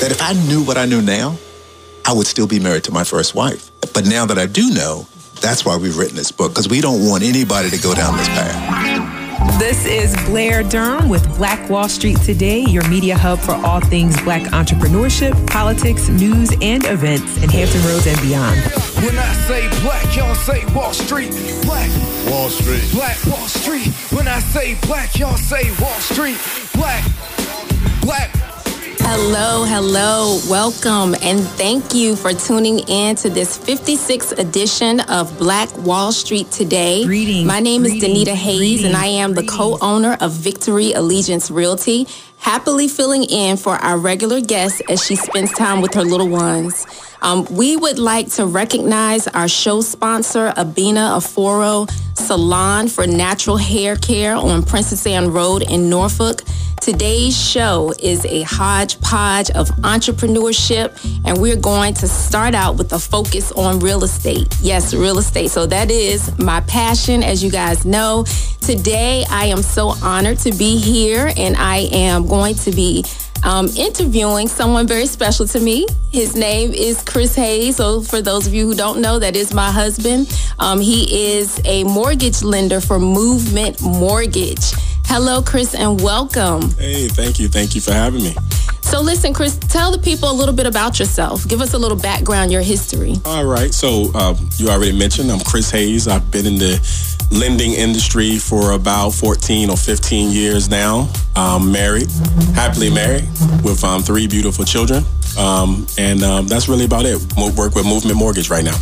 that if I knew what I knew now, I would still be married to my first wife. But now that I do know, that's why we've written this book, because we don't want anybody to go down this path. This is Blair Durham with Black Wall Street Today, your media hub for all things black entrepreneurship, politics, news, and events in Hampton Roads and beyond. When I say black, y'all say Wall Street. Black Wall Street. Black Wall Street. When I say black, y'all say Wall Street. Black. Black. Hello, hello, welcome, and thank you for tuning in to this 56th edition of Black Wall Street Today. Greetings. My name greetings, is Danita Hayes, greetings, and I am the co owner of Victory Allegiance Realty, happily filling in for our regular guest as she spends time with her little ones. Um, we would like to recognize our show sponsor, Abina Aforo Salon for Natural Hair Care on Princess Anne Road in Norfolk. Today's show is a hodgepodge of entrepreneurship, and we're going to start out with a focus on real estate. Yes, real estate. So that is my passion, as you guys know. Today, I am so honored to be here, and I am going to be um, interviewing someone very special to me. His name is Chris Hayes. So, for those of you who don't know, that is my husband. Um, he is a mortgage lender for Movement Mortgage. Hello, Chris, and welcome. Hey, thank you. Thank you for having me. So, listen, Chris, tell the people a little bit about yourself. Give us a little background, your history. All right. So, um, you already mentioned I'm Chris Hayes. I've been in the lending industry for about 14 or 15 years now. I'm married, happily married, with um, three beautiful children. Um, and um, that's really about it. Work with Movement Mortgage right now.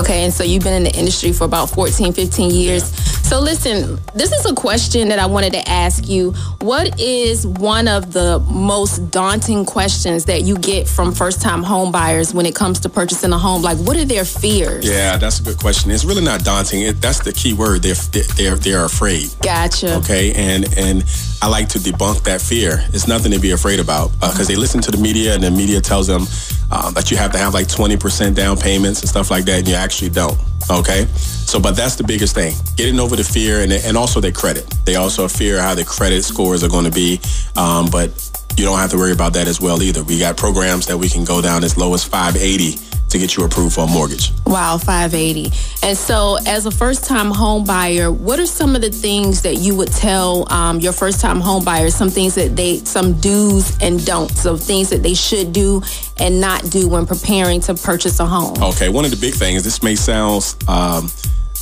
Okay, and so you've been in the industry for about 14, 15 years. So listen, this is a question that I wanted to ask you. What is one of the most daunting questions that you get from first-time home buyers when it comes to purchasing a home? Like what are their fears? Yeah, that's a good question. It's really not daunting. It, that's the key word. They're they're they're afraid. Gotcha. Okay, and and I like to debunk that fear. It's nothing to be afraid about uh, because they listen to the media, and the media tells them uh, that you have to have like twenty percent down payments and stuff like that, and you actually don't. Okay, so but that's the biggest thing: getting over the fear, and and also their credit. They also fear how their credit scores are going to be, um, but you don't have to worry about that as well either. We got programs that we can go down as low as five eighty to get you approved for a mortgage. Wow, 580. And so, as a first time home buyer, what are some of the things that you would tell um, your first time home buyers? Some things that they, some do's and don'ts, of things that they should do and not do when preparing to purchase a home. Okay, one of the big things, this may sound um,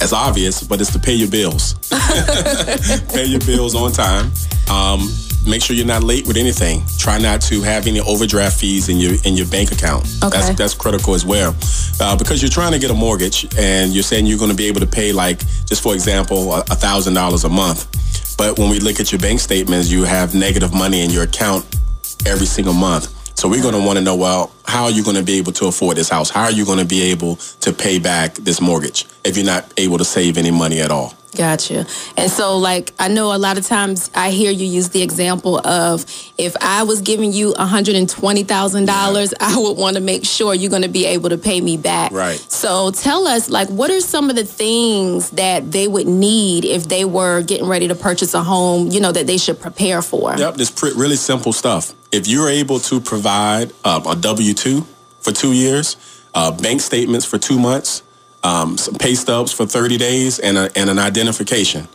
as obvious, but it's to pay your bills. pay your bills on time. Um, make sure you're not late with anything. Try not to have any overdraft fees in your in your bank account. Okay. That's that's critical as well, uh, because you're trying to get a mortgage and you're saying you're going to be able to pay like just for example a thousand dollars a month. But when we look at your bank statements, you have negative money in your account every single month. So we're going to want to know, well, how are you going to be able to afford this house? How are you going to be able to pay back this mortgage if you're not able to save any money at all? Gotcha. And so, like, I know a lot of times I hear you use the example of if I was giving you $120,000, I would want to make sure you're going to be able to pay me back. Right. So, tell us, like, what are some of the things that they would need if they were getting ready to purchase a home, you know, that they should prepare for? Yep, this pre- really simple stuff. If you're able to provide um, a W two for two years, uh, bank statements for two months, um, some pay stubs for 30 days, and, a, and an identification.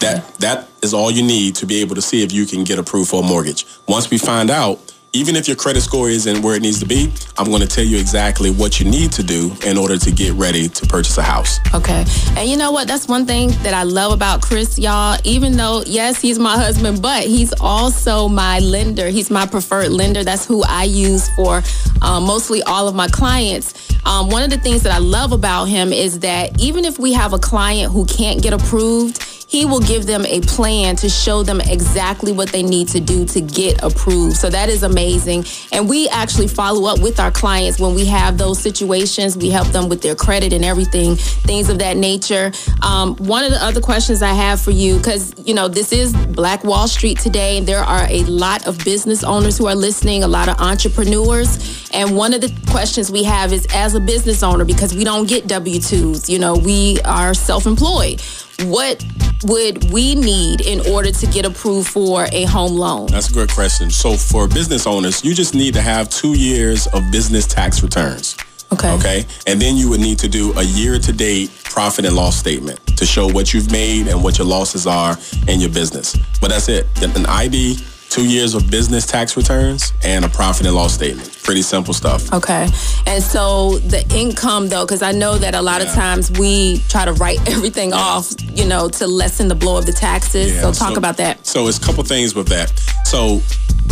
That that is all you need to be able to see if you can get approved for a mortgage. Once we find out, even if your credit score isn't where it needs to be, I'm going to tell you exactly what you need to do in order to get ready to purchase a house. Okay. And you know what? That's one thing that I love about Chris, y'all. Even though, yes, he's my husband, but he's also my lender. He's my preferred lender. That's who I use for um, mostly all of my clients. Um, one of the things that I love about him is that even if we have a client who can't get approved, he will give them a plan to show them exactly what they need to do to get approved. So that is amazing. And we actually follow up with our clients when we have those situations. We help them with their credit and everything, things of that nature. Um, one of the other questions I have for you, because, you know, this is Black Wall Street today, and there are a lot of business owners who are listening, a lot of entrepreneurs. And one of the questions we have is as a business owner, because we don't get W 2s, you know, we are self employed. What would we need in order to get approved for a home loan? That's a good question. So for business owners, you just need to have two years of business tax returns. Okay. Okay. And then you would need to do a year to date profit and loss statement to show what you've made and what your losses are in your business. But that's it. An ID, two years of business tax returns, and a profit and loss statement. Pretty simple stuff. Okay. And so the income, though, because I know that a lot of times we try to write everything off, you know, to lessen the blow of the taxes. Yeah, so talk about that. So it's a couple things with that. So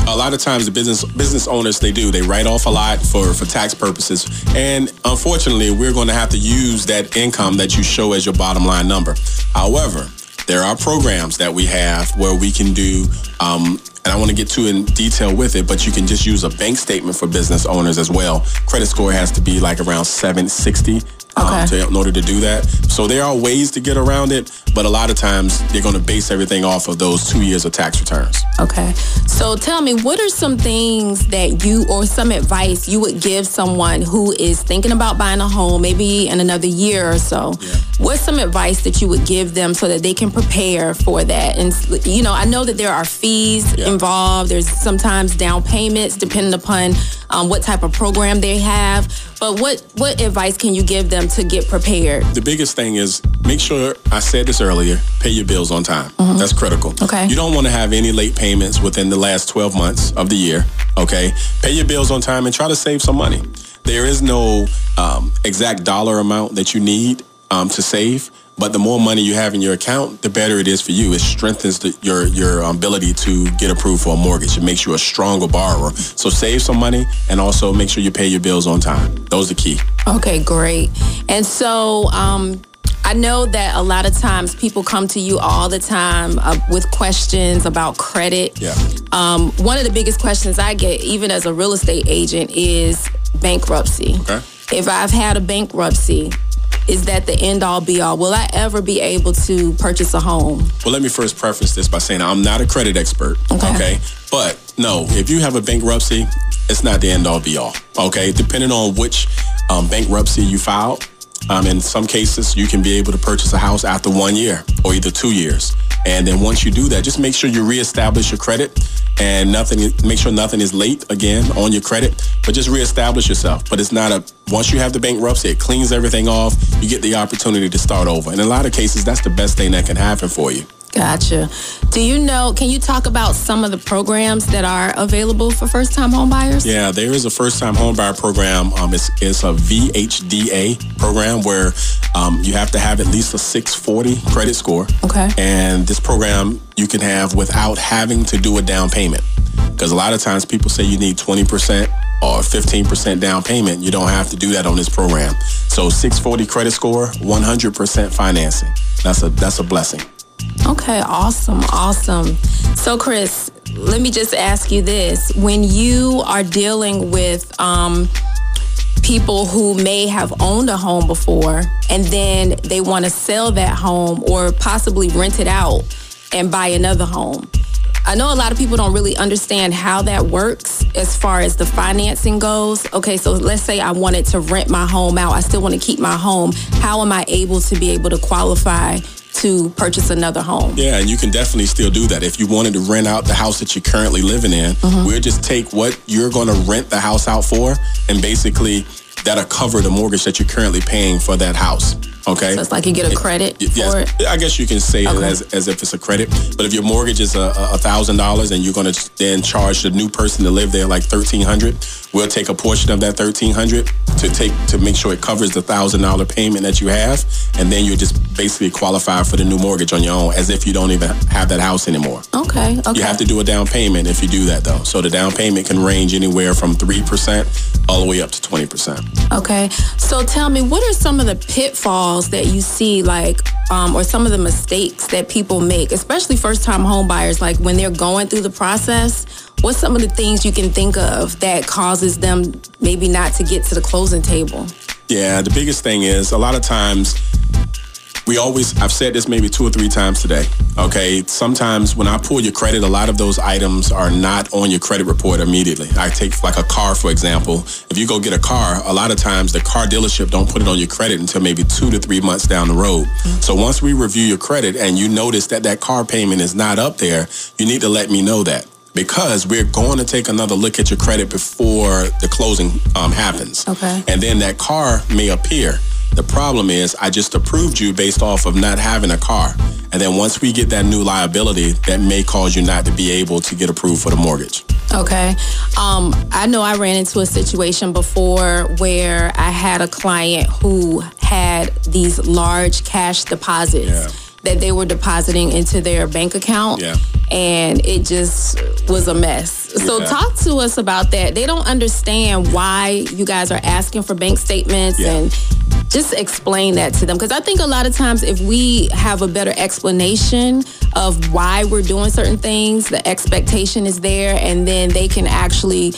a lot of times the business business owners they do they write off a lot for for tax purposes, and unfortunately we're going to have to use that income that you show as your bottom line number. However, there are programs that we have where we can do. Um, and I want to get too in detail with it, but you can just use a bank statement for business owners as well. Credit score has to be like around 760 um, to, in order to do that. So there are ways to get around it, but a lot of times they're going to base everything off of those two years of tax returns. Okay. So tell me, what are some things that you or some advice you would give someone who is thinking about buying a home, maybe in another year or so? Yeah. What's some advice that you would give them so that they can prepare for that? And, you know, I know that there are fees Yeah. involved, there's sometimes down payments depending upon um, what type of program they have. But what, what advice can you give them to get prepared? The biggest thing is make sure, I said this earlier, pay your bills on time. That's critical. Mm-hmm. Okay. You don't want to have any late payments within the last 12 months of the year. Okay. Pay your bills on time and try to save some money. There is no um, exact dollar amount that you need um, to save. But the more money you have in your account, the better it is for you. It strengthens the, your your ability to get approved for a mortgage. It makes you a stronger borrower. So save some money and also make sure you pay your bills on time. Those are key. Okay, great. And so, um, I know that a lot of times people come to you all the time uh, with questions about credit. Yeah. Um, one of the biggest questions I get, even as a real estate agent, is bankruptcy. Okay. If I've had a bankruptcy, is that the end all be all? Will I ever be able to purchase a home? Well, let me first preface this by saying I'm not a credit expert. Okay. But no, if you have a bankruptcy, it's not the end all be all. Okay. Depending on which um, bankruptcy you filed, um, in some cases, you can be able to purchase a house after one year or either two years. And then once you do that, just make sure you reestablish your credit and nothing, make sure nothing is late again on your credit, but just reestablish yourself. But it's not a, once you have the bankruptcy, it cleans everything off. You get the opportunity to start over. And in a lot of cases, that's the best thing that can happen for you. Gotcha. Do you know, can you talk about some of the programs that are available for first time homebuyers? Yeah, there is a first-time homebuyer program. Um, it's, it's a VHDA program where um, you have to have at least a 640 credit score. Okay. And this program you can have without having to do a down payment. Because a lot of times people say you need 20% or 15% down payment. You don't have to do that on this program. So 640 credit score, 100% financing. That's a that's a blessing. Okay, awesome, awesome. So, Chris, let me just ask you this: When you are dealing with um, people who may have owned a home before, and then they want to sell that home or possibly rent it out and buy another home. I know a lot of people don't really understand how that works as far as the financing goes. Okay, so let's say I wanted to rent my home out. I still want to keep my home. How am I able to be able to qualify to purchase another home? Yeah, and you can definitely still do that. If you wanted to rent out the house that you're currently living in, mm-hmm. we'll just take what you're going to rent the house out for, and basically that'll cover the mortgage that you're currently paying for that house. Okay. So it's like you get a credit Y- yes, for it. I guess you can say it as, as if it's a credit. But if your mortgage is a a thousand dollars and you're going to then charge the new person to live there like thirteen hundred, we'll take a portion of that thirteen hundred to take to make sure it covers the thousand dollar payment that you have, and then you're just basically qualified for the new mortgage on your own, as if you don't even have that house anymore. Okay. Okay. You have to do a down payment if you do that though. So the down payment can range anywhere from three percent all the way up to twenty percent. Okay. So tell me, what are some of the pitfalls that you see, like, um, or some of the mistakes that people make, especially first time home buyers, like when they're going through the process? What's some of the things you can think of that causes them maybe not to get to the closing table? Yeah, the biggest thing is a lot of times we always, I've said this maybe two or three times today. Okay. Sometimes when I pull your credit, a lot of those items are not on your credit report immediately. I take like a car, for example. If you go get a car, a lot of times the car dealership don't put it on your credit until maybe two to three months down the road. So once we review your credit and you notice that that car payment is not up there, you need to let me know that because we're going to take another look at your credit before the closing um, happens. Okay. And then that car may appear. The problem is I just approved you based off of not having a car. And then once we get that new liability, that may cause you not to be able to get approved for the mortgage. Okay. Um, I know I ran into a situation before where I had a client who had these large cash deposits. Yeah that they were depositing into their bank account. Yeah. And it just was a mess. Yeah. So talk to us about that. They don't understand why you guys are asking for bank statements yeah. and just explain that to them because I think a lot of times if we have a better explanation of why we're doing certain things, the expectation is there and then they can actually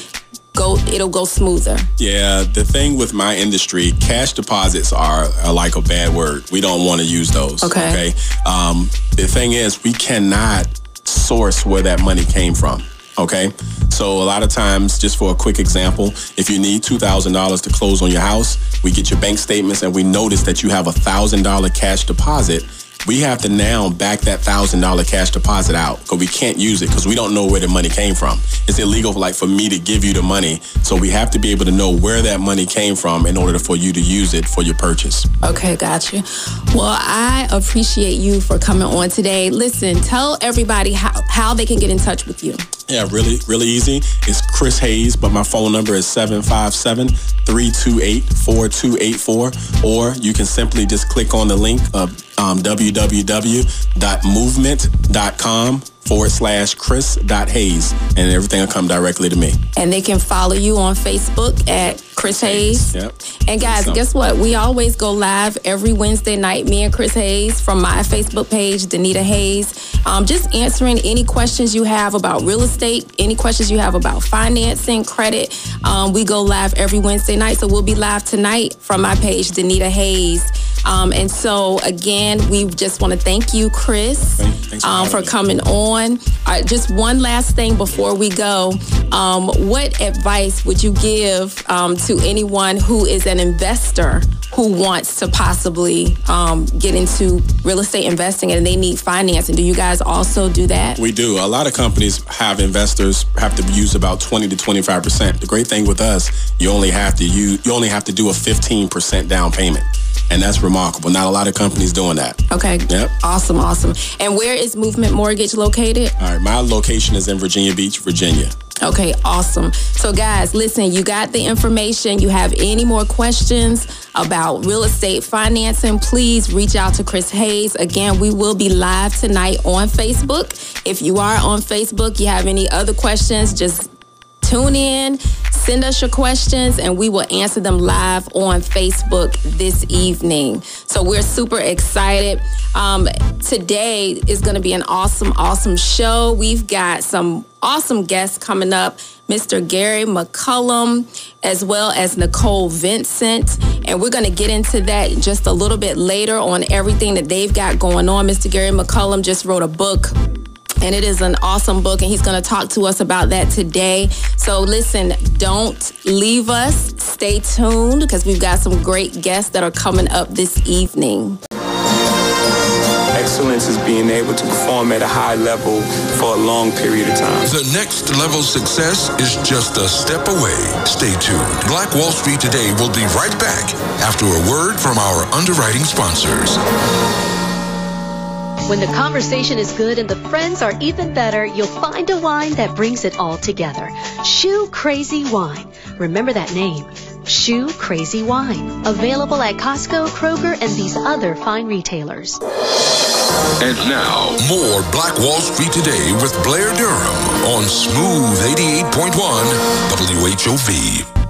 go it'll go smoother. Yeah, the thing with my industry, cash deposits are, are like a bad word. We don't want to use those. Okay. Okay. Um, the thing is, we cannot source where that money came from. Okay. So a lot of times, just for a quick example, if you need $2,000 to close on your house, we get your bank statements and we notice that you have a $1,000 cash deposit we have to now back that thousand dollar cash deposit out because we can't use it because we don't know where the money came from. It's illegal, for, like for me to give you the money, so we have to be able to know where that money came from in order for you to use it for your purchase. Okay, gotcha. Well, I appreciate you for coming on today. Listen, tell everybody how how they can get in touch with you. Yeah, really, really easy. It's Chris Hayes, but my phone number is 757 328 4284. Or you can simply just click on the link of um, www.movement.com forward slash chris.hayes and everything will come directly to me. And they can follow you on Facebook at Chris Hayes. Yep. And guys, guess what? We always go live every Wednesday night, me and Chris Hayes from my Facebook page, Danita Hayes. Um, just answering any questions you have about real estate, any questions you have about financing, credit. Um, we go live every Wednesday night. So we'll be live tonight from my page, Danita Hayes. Um, and so, again, we just want to thank you, Chris, for, um, for coming on. Uh, just one last thing before we go. Um, what advice would you give um, to anyone who is an investor who wants to possibly um, get into real estate investing and they need financing? Do you guys also do that? We do. A lot of companies have investors have to use about 20 to 25 percent. The great thing with us, you only have to you you only have to do a 15 percent down payment and that's remarkable. Not a lot of companies doing that. Okay. Yep. Awesome, awesome. And where is Movement Mortgage located? All right, my location is in Virginia Beach, Virginia. Okay, awesome. So, guys, listen, you got the information. You have any more questions about real estate financing, please reach out to Chris Hayes. Again, we will be live tonight on Facebook. If you are on Facebook, you have any other questions, just tune in, send us your questions, and we will answer them live on Facebook this evening. So we're super excited. Um, today is going to be an awesome, awesome show. We've got some awesome guests coming up. Mr. Gary McCullum, as well as Nicole Vincent. And we're going to get into that just a little bit later on everything that they've got going on. Mr. Gary McCullum just wrote a book and it is an awesome book and he's going to talk to us about that today so listen don't leave us stay tuned because we've got some great guests that are coming up this evening excellence is being able to perform at a high level for a long period of time. The next level success is just a step away. Stay tuned. Black Wall Street Today will be right back after a word from our underwriting sponsors. When the conversation is good and the friends are even better, you'll find a wine that brings it all together. Shoe Crazy Wine. Remember that name. Shoe Crazy Wine. Available at Costco, Kroger, and these other fine retailers. And now, more Black Wall Street Today with Blair Durham on Smooth 88.1 WHOV.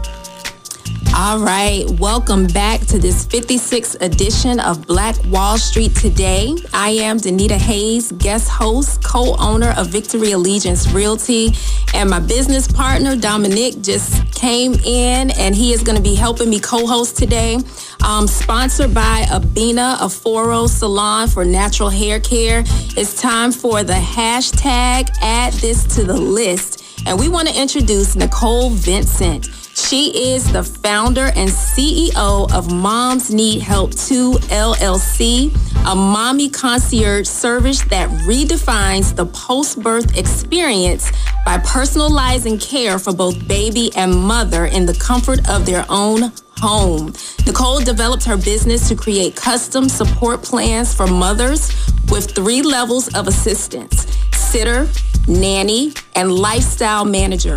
All right, welcome back to this 56th edition of Black Wall Street Today. I am Danita Hayes, guest host, co-owner of Victory Allegiance Realty, and my business partner Dominic just came in, and he is going to be helping me co-host today. Um, sponsored by Abina Aforo Salon for natural hair care. It's time for the hashtag Add This to the List, and we want to introduce Nicole Vincent. She is the founder and CEO of Moms Need Help 2 LLC, a mommy concierge service that redefines the post birth experience by personalizing care for both baby and mother in the comfort of their own home. Nicole developed her business to create custom support plans for mothers with three levels of assistance sitter, nanny, and lifestyle manager.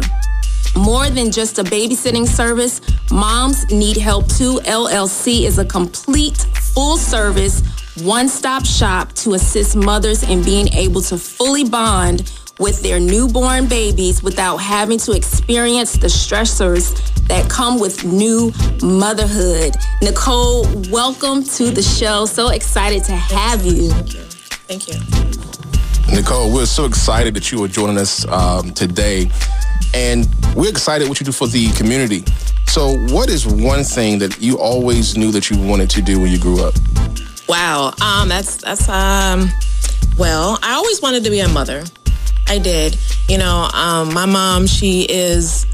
More than just a babysitting service, Moms Need Help 2 LLC is a complete, full service, one stop shop to assist mothers in being able to fully bond with their newborn babies without having to experience the stressors that come with new motherhood. Nicole, welcome to the show. So excited to have you. Thank you. Thank you. Nicole, we're so excited that you are joining us um, today and we're excited what you do for the community. So, what is one thing that you always knew that you wanted to do when you grew up? Wow, um, that's that's um, well, I always wanted to be a mother. I did. You know, um, my mom, she is,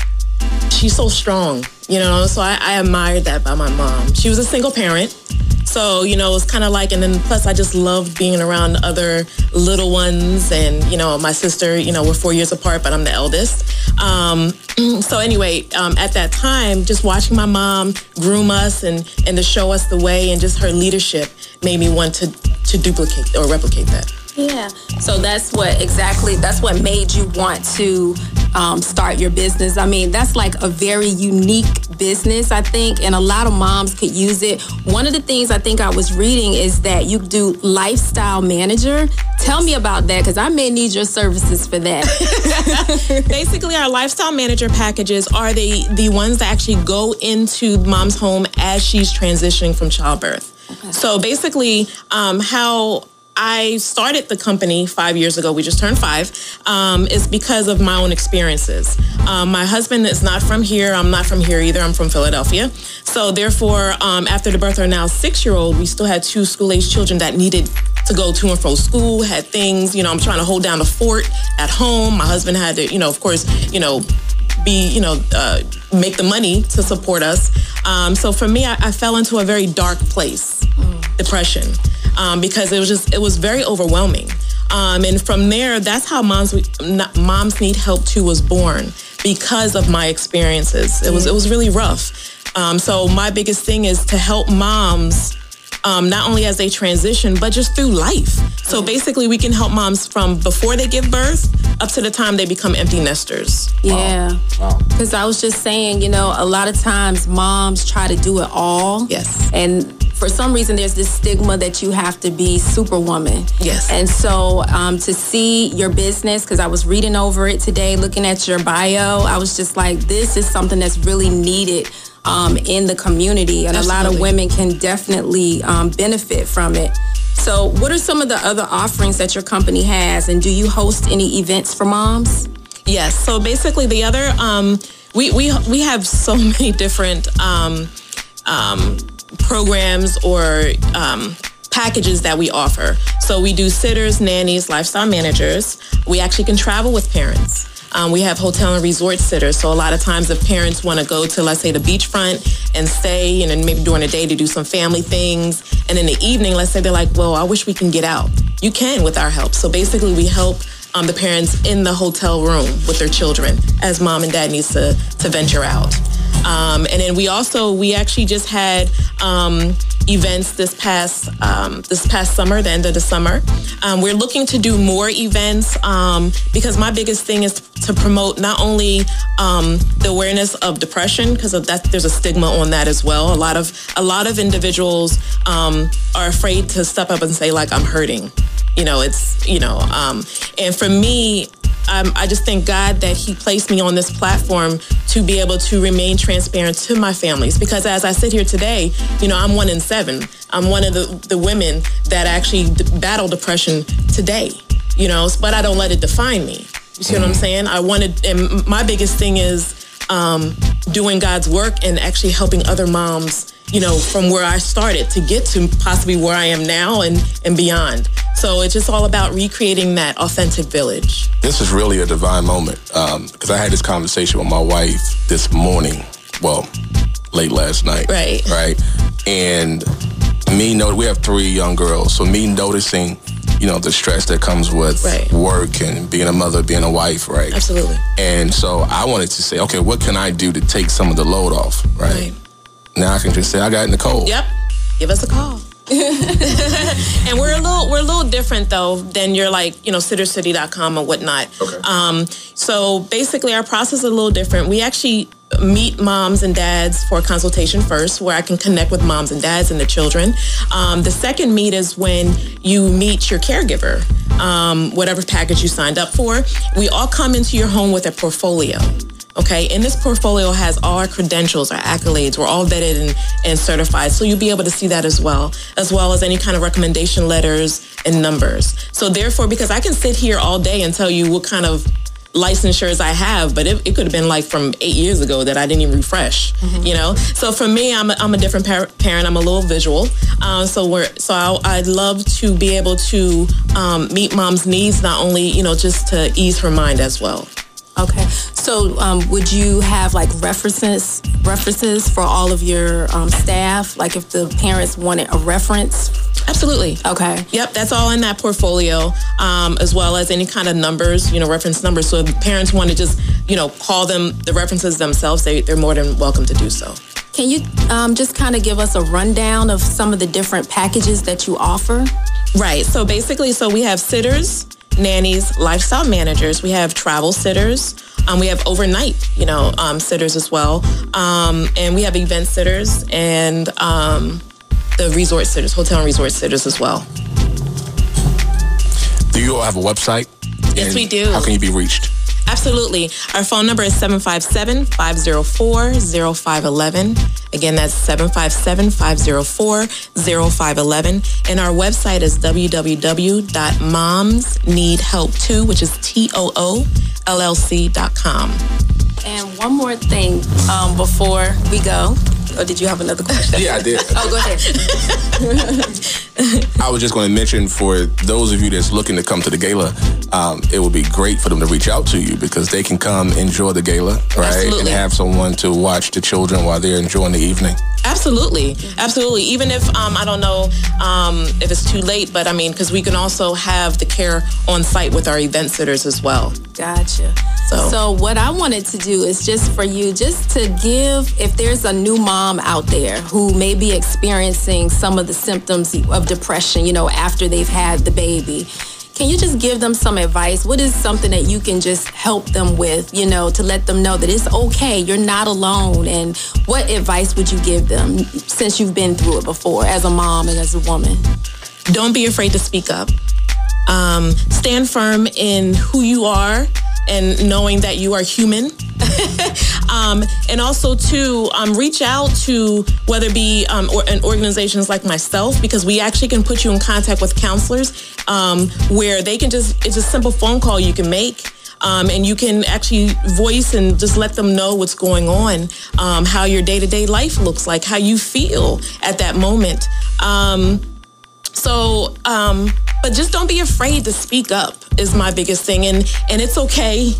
she's so strong. You know, so I, I admired that by my mom. She was a single parent. So, you know, it's kind of like, and then plus I just loved being around other little ones. And, you know, my sister, you know, we're four years apart, but I'm the eldest. Um, so anyway, um, at that time, just watching my mom groom us and, and to show us the way and just her leadership made me want to, to duplicate or replicate that. Yeah. So that's what exactly, that's what made you want to um, start your business. I mean, that's like a very unique business, I think, and a lot of moms could use it. One of the things I think I was reading is that you do lifestyle manager. Tell me about that because I may need your services for that. Basically, our lifestyle manager packages are the the ones that actually go into mom's home as she's transitioning from childbirth. Okay. So basically, um, how I started the company five years ago. We just turned five. Um, is because of my own experiences. Um, my husband is not from here. I'm not from here either. I'm from Philadelphia. So therefore, um, after the birth of our now six-year-old, we still had two school-age children that needed to go to and from school. Had things, you know. I'm trying to hold down the fort at home. My husband had to, you know, of course, you know, be, you know, uh, make the money to support us. Um, so for me, I, I, fell into a very dark place, mm. depression um, because it was just it was very overwhelming. Um, and from there, that's how moms moms need help too was born because of my experiences. It was it was really rough. Um, so my biggest thing is to help moms. Um, not only as they transition, but just through life. So basically, we can help moms from before they give birth up to the time they become empty nesters. Yeah. Because wow. I was just saying, you know, a lot of times moms try to do it all. Yes. And for some reason there's this stigma that you have to be superwoman. Yes. And so um, to see your business, because I was reading over it today, looking at your bio, I was just like, this is something that's really needed um, in the community, and Absolutely. a lot of women can definitely um, benefit from it. So, what are some of the other offerings that your company has, and do you host any events for moms? Yes. So basically, the other um, we we we have so many different um, um, programs or um, packages that we offer. So we do sitters, nannies, lifestyle managers. We actually can travel with parents. Um, we have hotel and resort sitters. So a lot of times if parents want to go to, let's say, the beachfront and stay, and maybe during the day to do some family things. And in the evening, let's say they're like, well, I wish we can get out. You can with our help. So basically we help um, the parents in the hotel room with their children as mom and dad needs to, to venture out. Um, and then we also we actually just had um, events this past um, this past summer, the end of the summer. Um, we're looking to do more events um, because my biggest thing is to promote not only um, the awareness of depression because that there's a stigma on that as well. A lot of a lot of individuals are afraid to step up and say like I'm hurting. You know, it's you know, and for me, um, I just thank God that He placed me on this platform to be able to remain transparent to my families. Because as I sit here today, you know, I'm one in seven. I'm one of the, the women that actually battle depression today, you know, but I don't let it define me. You see what I'm saying? I wanted, and my biggest thing is um, doing God's work and actually helping other moms you know, from where I started to get to possibly where I am now and, and beyond. So it's just all about recreating that authentic village. This is really a divine moment because um, I had this conversation with my wife this morning. Well, late last night. Right. Right. And me know we have three young girls, so me noticing, you know, the stress that comes with right. work and being a mother, being a wife, right? Absolutely. And so I wanted to say, okay, what can I do to take some of the load off, right? right. Now I can just say I got Nicole. Yep. Give us a call. and we're a little we're a little different though than your like you know sittercity.com or whatnot. Okay. Um, so basically, our process is a little different. We actually meet moms and dads for a consultation first, where I can connect with moms and dads and the children. Um, the second meet is when you meet your caregiver, um, whatever package you signed up for. We all come into your home with a portfolio. Okay, and this portfolio has all our credentials, our accolades. We're all vetted and, and certified. So you'll be able to see that as well, as well as any kind of recommendation letters and numbers. So therefore, because I can sit here all day and tell you what kind of licensures I have, but it, it could have been like from eight years ago that I didn't even refresh, mm-hmm. you know? So for me, I'm a, I'm a different par- parent. I'm a little visual. Um, so we're, so I, would love to be able to um, meet mom's needs, not only, you know, just to ease her mind as well. Okay. So, um, would you have like references references for all of your um, staff? Like, if the parents wanted a reference. Absolutely. Okay. Yep, that's all in that portfolio, um, as well as any kind of numbers, you know, reference numbers. So if parents want to just, you know, call them the references themselves, they, they're more than welcome to do so. Can you um, just kind of give us a rundown of some of the different packages that you offer? Right. So basically, so we have sitters, nannies, lifestyle managers. We have travel sitters. Um, we have overnight, you know, um, sitters as well, um, and we have event sitters and um, the resort sitters, hotel and resort sitters as well. Do you all have a website? Yes, we do. How can you be reached? Absolutely. Our phone number is 757 504 0511. Again, that's 757 504 0511. And our website is www.momsneedhelp2, which is T O O L L C.com. And one more thing um, before we go. Or did you have another question? Yeah, I did. oh, go ahead. I was just going to mention for those of you that's looking to come to the gala, um, it would be great for them to reach out to you because they can come enjoy the gala, right? Absolutely. And have someone to watch the children while they're enjoying the evening. Absolutely, absolutely. Even if um, I don't know um, if it's too late, but I mean, because we can also have the care on site with our event sitters as well. Gotcha. So, so what I wanted to do is just for you, just to give, if there's a new mom out there who may be experiencing some of the symptoms of depression, you know, after they've had the baby can you just give them some advice? What is something that you can just help them with, you know, to let them know that it's okay, you're not alone? And what advice would you give them since you've been through it before as a mom and as a woman? Don't be afraid to speak up. Um, stand firm in who you are and knowing that you are human. um, and also to um, reach out to whether it be um, or, organizations like myself because we actually can put you in contact with counselors um, where they can just it's a simple phone call you can make um, and you can actually voice and just let them know what's going on, um, how your day to day life looks like, how you feel at that moment. Um, so, um, but just don't be afraid to speak up is my biggest thing, and and it's okay.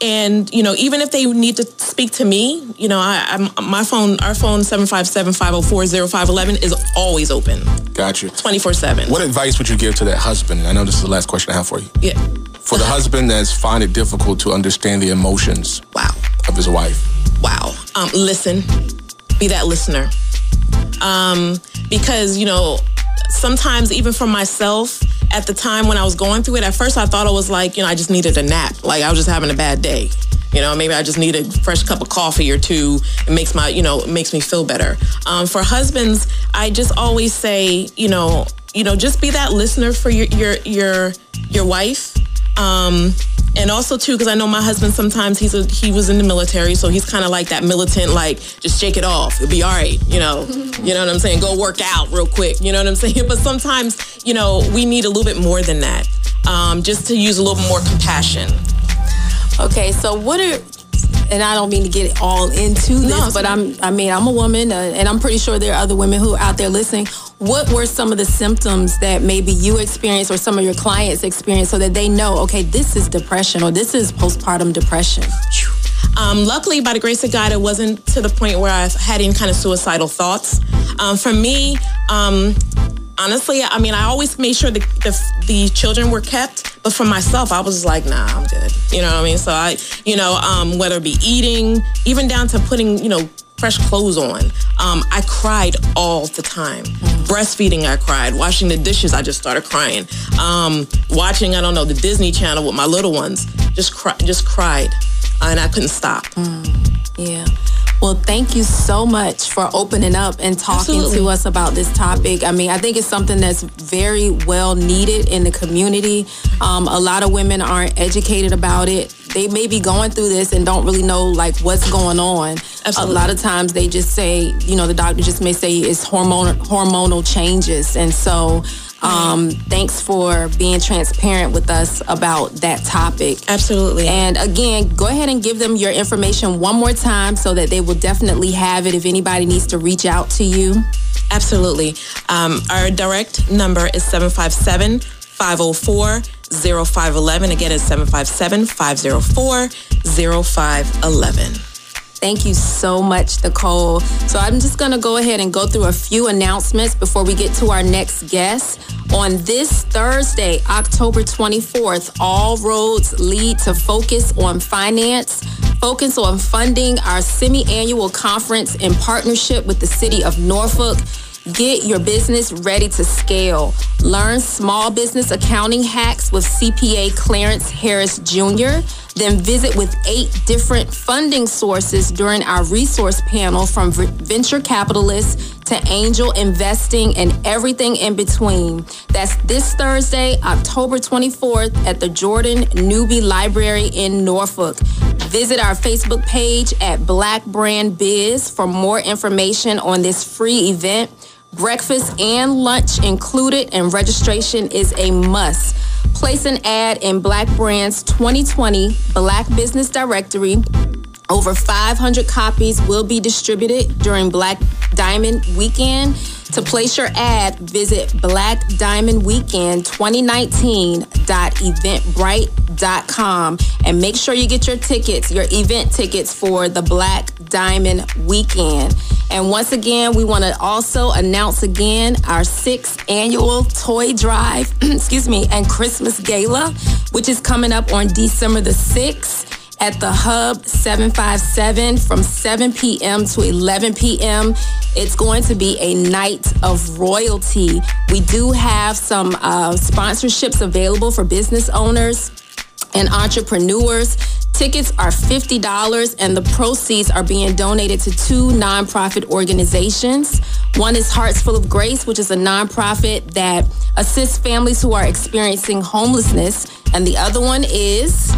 And you know, even if they need to speak to me, you know, I, I'm my phone, our phone 757-504-0511 is always open. Gotcha. 24-7. What advice would you give to that husband? I know this is the last question I have for you. Yeah. For the husband that's find it difficult to understand the emotions wow. of his wife. Wow. Um, listen. Be that listener. Um, because, you know, sometimes even for myself, at the time when I was going through it, at first I thought it was like, you know, I just needed a nap. Like I was just having a bad day. You know, maybe I just need a fresh cup of coffee or two. It makes my, you know, it makes me feel better. Um, for husbands, I just always say, you know, you know, just be that listener for your your your your wife Um, and also too, because I know my husband sometimes he's a, he was in the military, so he's kind of like that militant, like just shake it off, it'll be all right, you know, you know what I'm saying? Go work out real quick, you know what I'm saying? But sometimes, you know, we need a little bit more than that, um, just to use a little more compassion. Okay, so what are and I don't mean to get all into this, no, but I'm I mean I'm a woman, uh, and I'm pretty sure there are other women who are out there listening. What were some of the symptoms that maybe you experienced or some of your clients experienced, so that they know, okay, this is depression or this is postpartum depression? Um, luckily, by the grace of God, it wasn't to the point where I had any kind of suicidal thoughts. Um, for me, um, honestly, I mean, I always made sure the, the, the children were kept, but for myself, I was like, nah, I'm good. You know what I mean? So I, you know, um, whether it be eating, even down to putting, you know, fresh clothes on. Um, I cried all the time. Mm. Breastfeeding, I cried. Washing the dishes, I just started crying. Um, watching, I don't know, the Disney Channel with my little ones, just cry, just cried, and I couldn't stop. Mm. Yeah. Well, thank you so much for opening up and talking Absolutely. to us about this topic. I mean, I think it's something that's very well needed in the community. Um, a lot of women aren't educated about it. They may be going through this and don't really know like what's going on. Absolutely. A lot of times they just say, you know, the doctor just may say it's hormonal hormonal changes, and so um, thanks for being transparent with us about that topic. Absolutely. And again, go ahead and give them your information one more time so that they will definitely have it if anybody needs to reach out to you. Absolutely. Um, our direct number is 757 504 0511. Again, it's 757 504 0511. Thank you so much, Nicole. So I'm just going to go ahead and go through a few announcements before we get to our next guest. On this Thursday, October 24th, all roads lead to Focus on Finance. Focus on funding our semi-annual conference in partnership with the City of Norfolk. Get your business ready to scale. Learn small business accounting hacks with CPA Clarence Harris Jr. Then visit with eight different funding sources during our resource panel from venture capitalists to angel investing and everything in between. That's this Thursday, October 24th at the Jordan Newby Library in Norfolk. Visit our Facebook page at Black Brand Biz for more information on this free event. Breakfast and lunch included, and registration is a must. Place an ad in Black Brand's 2020 Black Business Directory. Over 500 copies will be distributed during Black Diamond Weekend. To place your ad, visit Black Diamond Weekend 2019.eventbrite.com and make sure you get your tickets, your event tickets for the Black Diamond Weekend. And once again, we want to also announce again our sixth annual toy drive, excuse me, and Christmas gala, which is coming up on December the 6th at the Hub 757 from 7 p.m. to 11 p.m. It's going to be a night of royalty. We do have some uh, sponsorships available for business owners and entrepreneurs. Tickets are $50 and the proceeds are being donated to two nonprofit organizations. One is Hearts Full of Grace, which is a nonprofit that assists families who are experiencing homelessness. And the other one is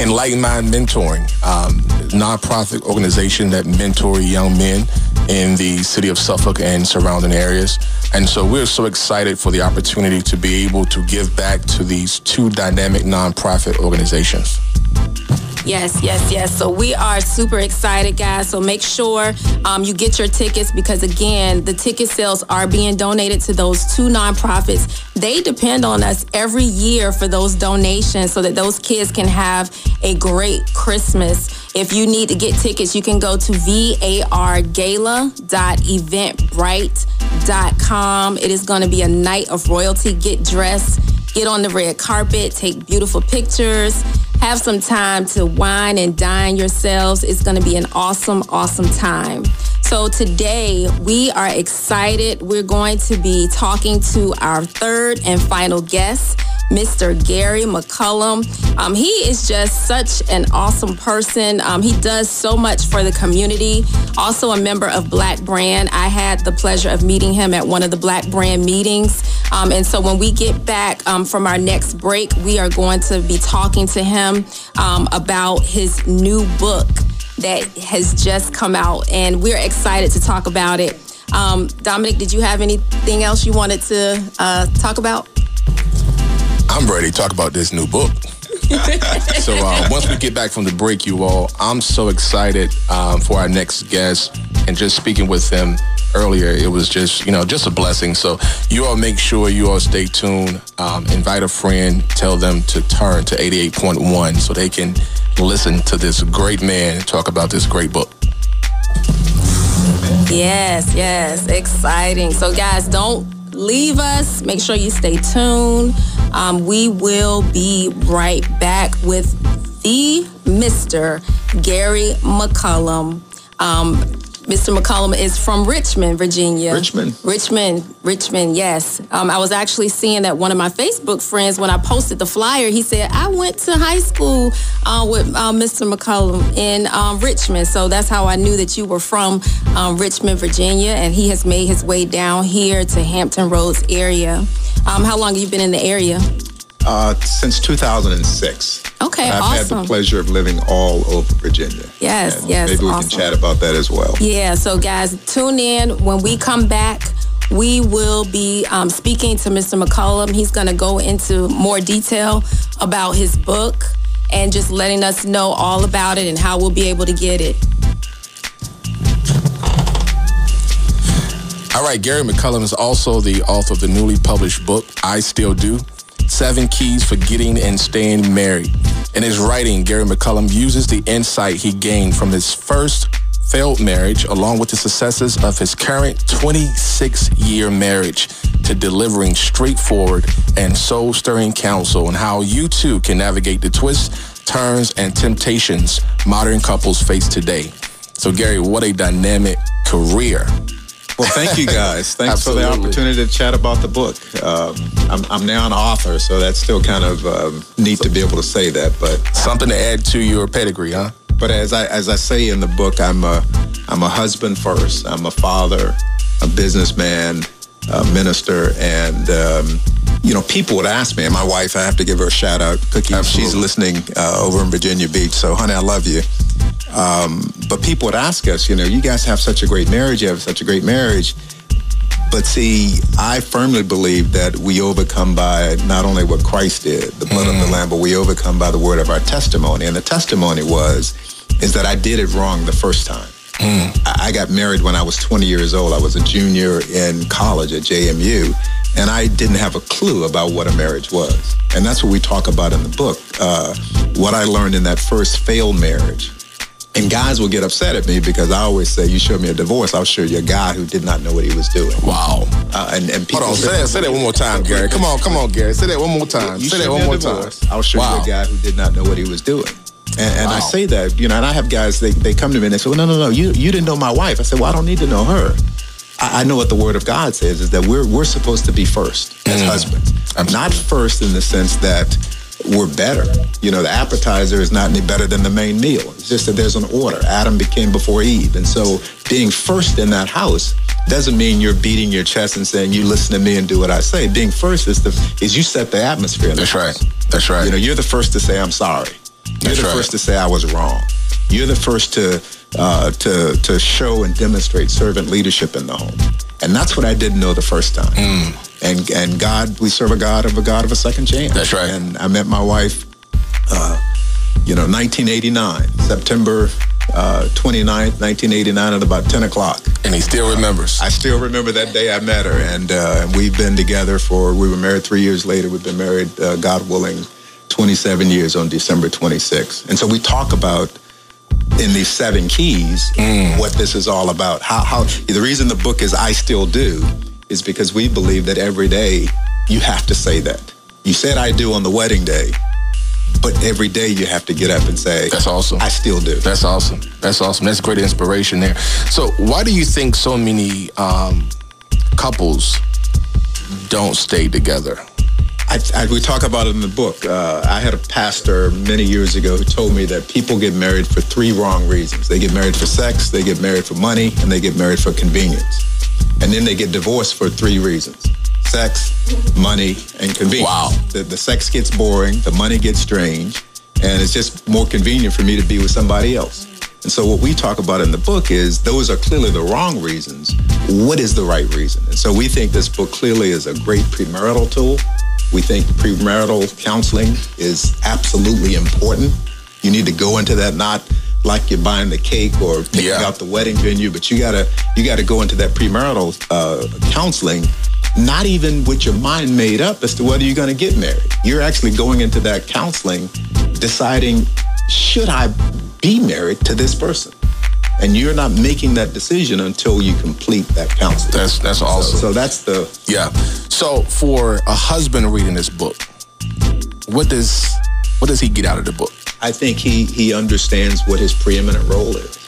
Enlightened Mind Mentoring, um, nonprofit organization that mentor young men in the city of Suffolk and surrounding areas. And so we're so excited for the opportunity to be able to give back to these two dynamic nonprofit organizations. Yes, yes, yes. So we are super excited, guys. So make sure um, you get your tickets because, again, the ticket sales are being donated to those two nonprofits. They depend on us every year for those donations so that those kids can have a great Christmas. If you need to get tickets, you can go to vargala.eventbrite.com. It is going to be a night of royalty. Get dressed, get on the red carpet, take beautiful pictures have some time to wine and dine yourselves. It's going to be an awesome, awesome time. So today we are excited. We're going to be talking to our third and final guest. Mr. Gary McCullum. Um, he is just such an awesome person. Um, he does so much for the community. Also, a member of Black Brand. I had the pleasure of meeting him at one of the Black Brand meetings. Um, and so, when we get back um, from our next break, we are going to be talking to him um, about his new book that has just come out, and we're excited to talk about it. Um, Dominic, did you have anything else you wanted to uh, talk about? I'm ready to talk about this new book. so uh, once we get back from the break, you all, I'm so excited um, for our next guest and just speaking with him earlier, it was just you know just a blessing. So you all make sure you all stay tuned. Um, invite a friend, tell them to turn to 88.1 so they can listen to this great man talk about this great book. Yes, yes, exciting. So guys, don't leave us. Make sure you stay tuned. Um, we will be right back with the Mr. Gary McCullum. Um, Mr. McCullum is from Richmond, Virginia. Richmond. Richmond, Richmond, yes. Um, I was actually seeing that one of my Facebook friends, when I posted the flyer, he said, I went to high school uh, with uh, Mr. McCullum in um, Richmond. So that's how I knew that you were from um, Richmond, Virginia. And he has made his way down here to Hampton Roads area. Um, how long have you been in the area? Uh, since 2006. Okay, I've awesome. had the pleasure of living all over Virginia. Yes, And yes, Maybe we awesome. can chat about that as well. Yeah, so guys, tune in. When we come back, we will be um, speaking to Mr. McCullum. He's going to go into more detail about his book and just letting us know all about it and how we'll be able to get it. All right, Gary McCullum is also the author of the newly published book, I Still Do Seven Keys for Getting and Staying Married. In his writing, Gary McCullum uses the insight he gained from his first failed marriage, along with the successes of his current 26 year marriage, to delivering straightforward and soul stirring counsel on how you too can navigate the twists, turns, and temptations modern couples face today. So, Gary, what a dynamic career. Well, thank you guys. Thanks for the opportunity to chat about the book. Um, I'm, I'm now an author, so that's still kind of um, neat to be able to say that. But Something to add to your pedigree, huh? But as I as I say in the book, I'm a I'm a husband first. I'm a father, a businessman, a minister, and um, you know people would ask me. And my wife, I have to give her a shout out. Cookie, she's listening uh, over in Virginia Beach. So, honey, I love you. Um, but people would ask us, you know, you guys have such a great marriage. You have such a great marriage. But see, I firmly believe that we overcome by not only what Christ did, the blood of the Lamb, but we overcome by the word of our testimony. And the testimony was, is that I did it wrong the first time. I I got married when I was 20 years old. I was a junior in college at JMU, and I didn't have a clue about what a marriage was. And that's what we talk about in the book. Uh, what I learned in that first failed marriage. And guys will get upset at me because I always say, "You show me a divorce, I'll show you a guy who did not know what he was doing." Wow. Uh, and and people Hold on, say that, say that one more time, Gary. Come on, come on, Gary. Say that one more time. You say that me one a more time. divorce, I'll show Wow. you a guy who did not know what he was doing. And, and I say that, you know, and I have guys, they, they come to me and they say, well, no, no, no, you, you didn't know my wife. I said, well, I don't need to know her. I, I know what the word of God says is that we're, we're supposed to be first as mm. husbands. I'm Not first in the sense that we're better. You know, the appetizer is not any better than the main meal. It's just that there's an order. Adam became before Eve. And so being first in that house doesn't mean you're beating your chest and saying, you listen to me and do what I say. Being first is the is you set the atmosphere the That's house. right. That's right. You know, you're the first to say I'm sorry. You're That's the right. first to say I was wrong. You're the first to uh, to to show and demonstrate servant leadership in the home, and that's what I didn't know the first time. And and God, we serve a God of a God of a second chance. Mm. That's right. And I met my wife, uh, you know, 1989, September uh, 29th, 1989, at about 10 o'clock. and he still remembers. I still remember that day I met her, and uh, we've been together for. We were married three years later. We've been married, uh, God willing, 27 years on December 26th. And so we talk about in these seven keys what this is all about. How how the reason the book is I still do is because we believe that every day you have to say that. You said I do on the wedding day, but every day you have to get up and say That's awesome. I still do. That's awesome. That's awesome. That's great inspiration there. So, why do you think so many um, couples don't stay together? I, I, we talk about it in the book. Uh, I had a pastor many years ago who told me that people get married for three wrong reasons. They get married for sex, they get married for money, and they get married for convenience. And then they get divorced for three reasons. Sex, money, and convenience. Wow. The, the sex gets boring, the money gets strange, and it's just more convenient for me to be with somebody else. And so what we talk about in the book is those are clearly the wrong reasons. What is the right reason? And so we think this book clearly is a great premarital tool. We think premarital counseling is absolutely important. You need to go into that not like you're buying the cake or picking Yeah. out the wedding venue, but you gotta you gotta go into that premarital uh, counseling, not even with your mind made up as to whether you're gonna get married. You're actually going into that counseling, deciding should I be married to this person, and you're not making that decision until you complete that counseling. That's that's awesome. So, so that's the Yeah. So for a husband reading this book, what does what does he get out of the book? I think he he understands what his preeminent role is.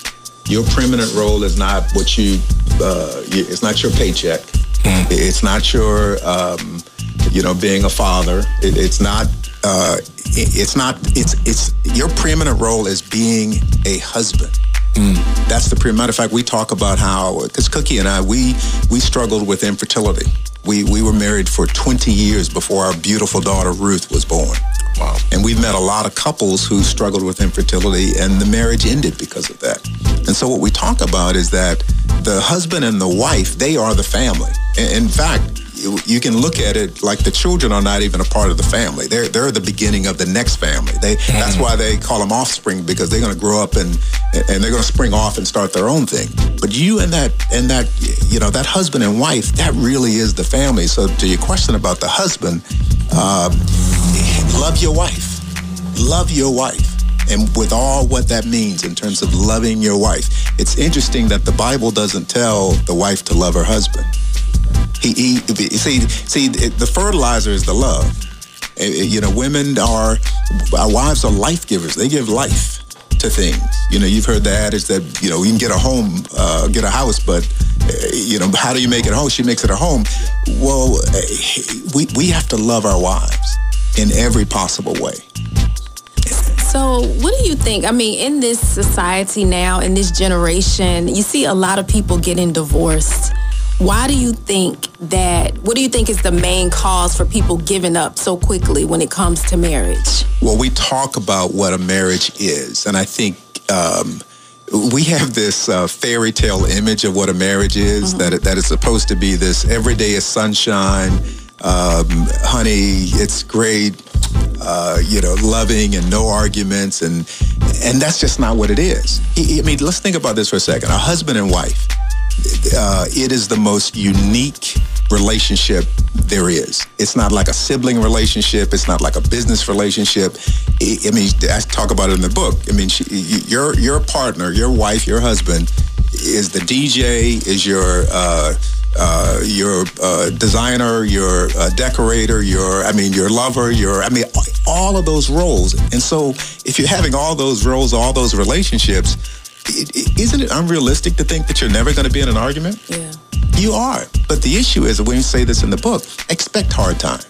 Your preeminent role is not what you. Uh, it's not your paycheck. It's not your. Um, you know, being a father. It, it's not. Uh, it- it's not. It's it's your preeminent role is being a husband. Mm. That's the pre. Matter of fact, we talk about how because Cookie and I we we struggled with infertility. We we were married for 20 years before our beautiful daughter Ruth was born. Wow. And we've met a lot of couples who struggled with infertility and the marriage ended because of that. And so what we talk about is that the husband and the wife, they are the family. In fact, you, you can look at it like the children are not even a part of the family. They're they're the beginning of the next family. They that's why they call them offspring because they're going to grow up and and they're going to spring off and start their own thing. But you and that and that you know that husband and wife that really is the family. So to your question about the husband, um, love your wife, love your wife. And with all what that means in terms of loving your wife, it's interesting that the Bible doesn't tell the wife to love her husband. He, he see, see, the fertilizer is the love. You know, women are, our wives are life givers. They give life to things. You know, you've heard the adage that, you know, you can get a home, uh, get a house, but, eh, you know, how do you make it home? She makes it a home. Well, eh, we, we have to love our wives in every possible way. So, what do you think? I mean, in this society now, in this generation, you see a lot of people getting divorced. Why do you think that? What do you think is the main cause for people giving up so quickly when it comes to marriage? Well, we talk about what a marriage is, and I think um, we have this uh, fairy tale image of what a marriage is. That it, that it's supposed to be this every day is sunshine, um, honey, it's great, uh, you know, loving and no arguments, and and that's just not what it is. I mean, let's think about this for a second. A husband and wife, uh, it is the most unique relationship there is. It's not like a sibling relationship. It's not like a business relationship. I, I mean, I talk about it in the book. I mean, she, your your partner, your wife, your husband is the DJ, is your uh, uh, your uh, designer, your uh, decorator, your I mean, your lover, your I mean, all of those roles. And so, if you're having all those roles, all those relationships, it, isn't it unrealistic to think that you're never going to be in an argument? Yeah. You are. But the issue is, when you say this in the book, expect hard times,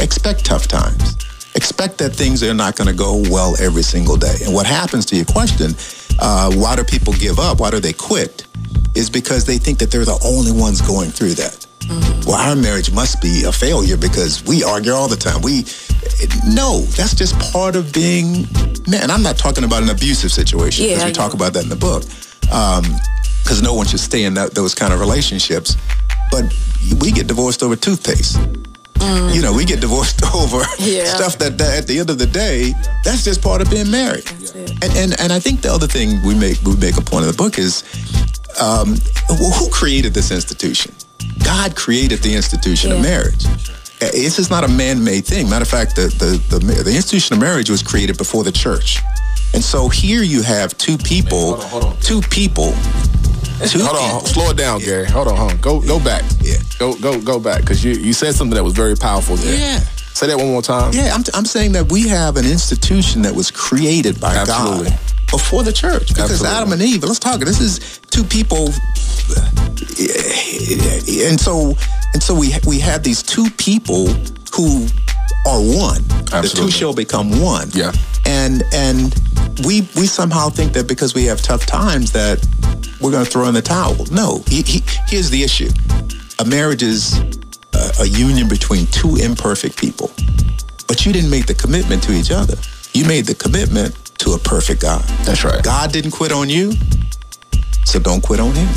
expect tough times, expect that things are not going to go well every single day. And what happens to your question, uh, why do people give up? Why do they quit? Is because they think that they're the only ones going through that. Well, our marriage must be a failure because we argue all the time. We, no, that's just part of being man. I'm not talking about an abusive situation because Yeah, we talk about that in the book. Because no one should stay in that, those kind of relationships. But we get divorced over toothpaste. You know, we get divorced over Yeah. stuff that, that at the end of the day, that's just part of being married. And, and and I think the other thing we make we make a point in the book is, um, well, who created this institution? God created the institution of marriage. This is not a man-made thing. Matter of fact, the, the the the institution of marriage was created before the church. And so here you have two people, hold on, hold on. two people. Two Hold on, slow it down, Gary. Hold on, hold on. Go go back. Yeah. Go go go back because you you said something that was very powerful there. Yeah. Say that one more time. Yeah, I'm, I'm saying that we have an institution that was created by Absolutely. God before the church. Because Absolutely. Adam and Eve, let's talk. This is two people, and so and so we we have these two people who are one. The two shall become one. Yeah. And and we we somehow think that because we have tough times that we're going to throw in the towel. No. He, he, here's the issue. A marriage is a, a union between two imperfect people. But you didn't make the commitment to each other. You made the commitment to a perfect God. That's right. God didn't quit on you, so don't quit on him.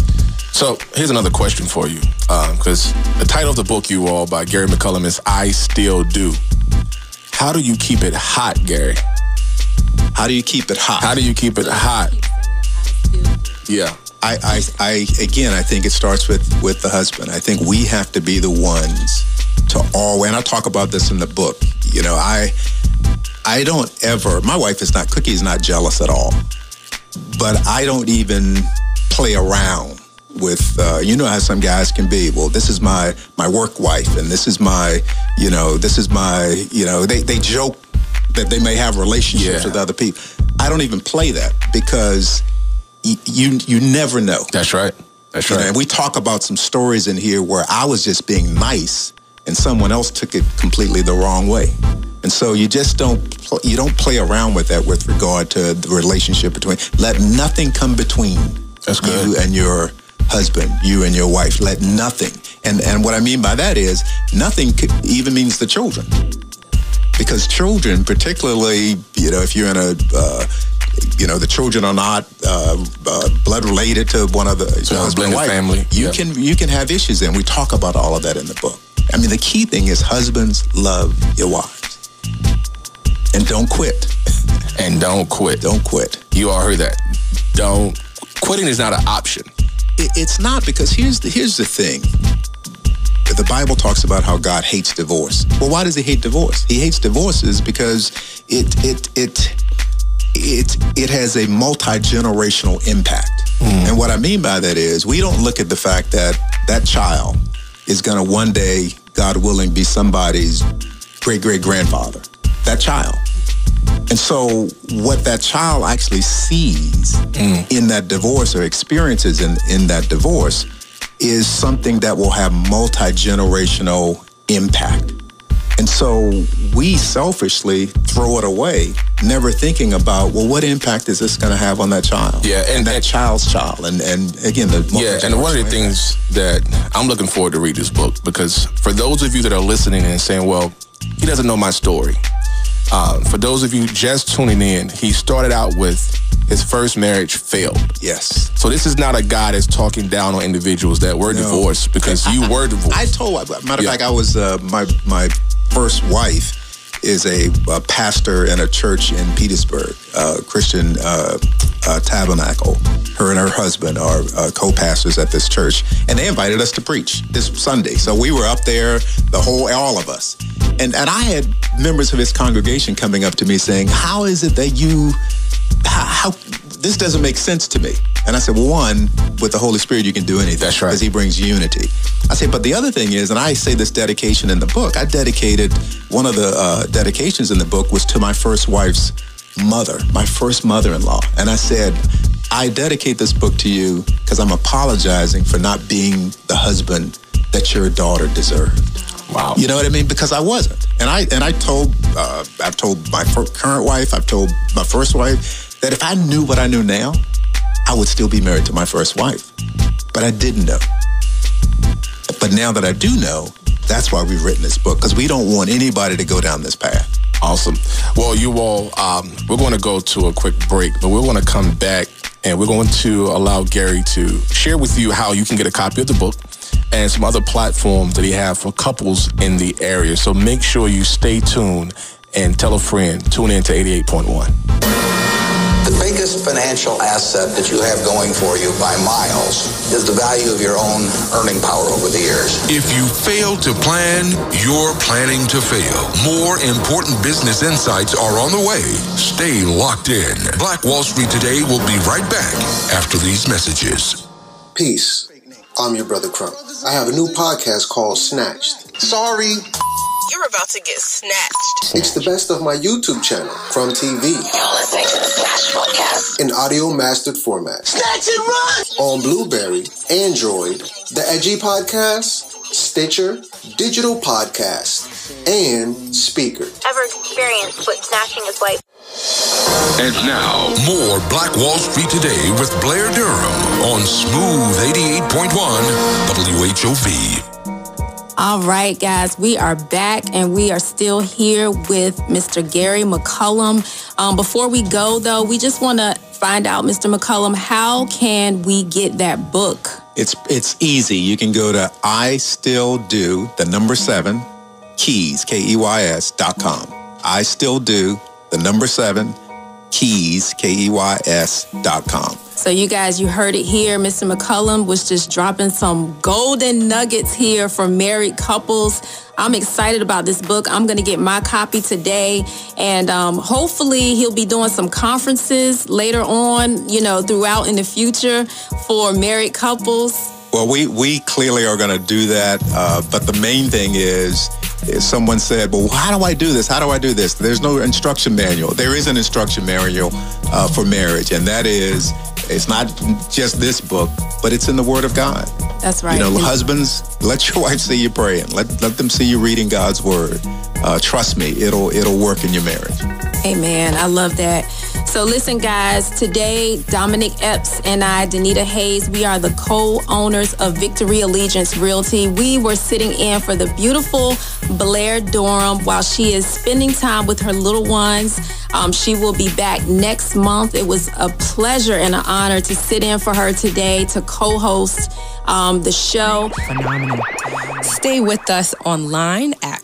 So here's another question for you, um, because the title of the book you all by Gary McCullum is "I Still Do." How do you keep it hot, Gary? How do you keep it hot? How do you keep it hot? Yeah. I, I, I, again, I think it starts with with the husband. I think we have to be the ones to always. And I talk about this in the book. You know, I, I don't ever. My wife is not. Cookie is not jealous at all. But I don't even play around with. Uh, you know how some guys can be. Well, this is my my work wife, and this is my, you know, this is my, you know, they they joke that they may have relationships Yeah. with other people. I don't even play that because y- you you never know. That's right. That's You know, right. and we talk about some stories in here where I was just being nice and someone else took it completely the wrong way. And so you just don't you don't play around with that with regard to the relationship between. Let nothing come between That's good. you and your husband, you and your wife. Let nothing. And and what I mean by that is nothing could, even means the children. Because children, particularly, you know, if you're in a uh, you know, the children are not uh, uh, blood related to one of the So husband and wife. family. You can you can have issues, and we talk about all of that in the book. I mean, the key thing is husbands love your wives, and don't quit. And don't quit. Don't quit. You all heard that. Don't. Quitting is not an option. It, it's not because here's the here's the thing. The Bible talks about how God hates divorce. Well, why does He hate divorce? He hates divorces because it it it it it has a multi generational impact. Mm. And what I mean by that is we don't look at the fact that that child is going to one day, God willing, be somebody's great great grandfather. That child. And so, what that child actually sees mm. in that divorce or experiences in, in that divorce is something that will have multi generational impact. And so, we selfishly throw it away, never thinking about, well, what impact is this going to have on that child? Yeah, and- and that child's child. And, and again, the Yeah, and one of the multi-generational things that I'm looking forward to read this book because for those of you that are listening and saying, "Well, he doesn't know my story," uh, for those of you just tuning in, he started out with his first marriage failed. Yes. So this is not a guy that's talking down on individuals that were divorced because you were divorced. I told, matter of Yeah. fact, I was uh, my my first wife is a, uh pastor in a church in Petersburg, uh, Christian uh, uh, Tabernacle. Her and her husband are uh, co-pastors at this church, and they invited us to preach this Sunday. So we were up there, the whole, all of us, and and I had members of his congregation coming up to me saying, "How is it that you, how this doesn't make sense to me?" And I said, well, one, with the Holy Spirit, you can do anything. That's right. Because he brings unity. I say, but the other thing is, and I say this dedication in the book, I dedicated, one of the uh, dedications in the book was to my first wife's mother, my first mother-in-law. And I said, I dedicate this book to you because I'm apologizing for not being the husband that your daughter deserved. Wow. You know what I mean? Because I wasn't, and I and I told uh, I've told my current wife, I've told my first wife that if I knew what I knew now, I would still be married to my first wife. But I didn't know. But now that I do know, that's why we've written this book because we don't want anybody to go down this path. Awesome. Well, you all, um, we're going to go to a quick break, but we're going to come back and we're going to allow Gary to share with you how you can get a copy of the book and some other platforms that he have for couples in the area. So make sure you stay tuned and tell a friend. Tune in to 88.1. The biggest financial asset that you have going for you by miles is the value of your own earning power over the years. If you fail to plan, you're planning to fail. More important business insights are on the way. Stay locked in. Black Wall Street Today will be right back after these messages. Peace. I'm your brother Crump. I have a new podcast called Snatched. Sorry. You're about to get snatched. It's the best of my YouTube channel, Crumb TV, You're listening to the Snatch Podcast. in audio mastered format. Snatch and run! On Blubrry, Android, the Edgy Podcast, Stitcher, Digital Podcast, and Spreaker. Ever experienced what snatching is like? And now, more Black Wall Street Today with Blair Durham on Smooth 88.1 WHOV. All right, guys, we are back and we are still here with Mr. Gary McCullum. Um, before we go, though, we just want to find out, Mr. McCullum, how can we get that book? It's it's easy. You can go to I still do the number seven keys k e y s dot com. I still do the number seven keys k e y s dot com. So, you guys, you heard it here. Mr. McCullum was just dropping some golden nuggets here for married couples. I'm excited about this book. I'm going to get my copy today. And um, hopefully, he'll be doing some conferences later on, you know, throughout in the future for married couples. Well, we, we clearly are going to do that. Uh, but the main thing is, is, someone said, well, how do I do this? How do I do this? There's no instruction manual. There is an instruction manual uh, for marriage, and that is it's not just this book, but it's in the Word of God. That's right. You know, husbands, let your wife see you praying. Let let them see you reading God's Word. Uh, trust me, it'll it'll work in your marriage. Amen. I love that. So listen, guys, today Dominic Epps and I, Danita Hayes, we are the co-owners of Victory Allegiance Realty. We were sitting in for the beautiful Blair Durham while she is spending time with her little ones. Um, she will be back next month. It was a pleasure and an honor to sit in for her today to co-host um, the show. Phenomenal. Stay with us online at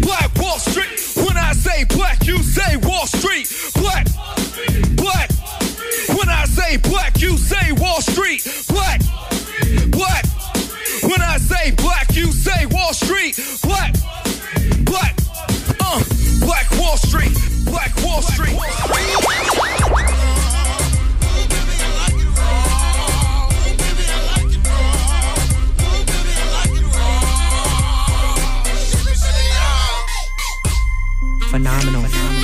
black Wall Street. When I say black, you say Wall Street. Black, black. When I say black, you say Wall Street. Black, black. When I say black, you say Wall Street. Black, black. Uh, Black Wall Street. Black Wall Street. phenomenal. phenomenal.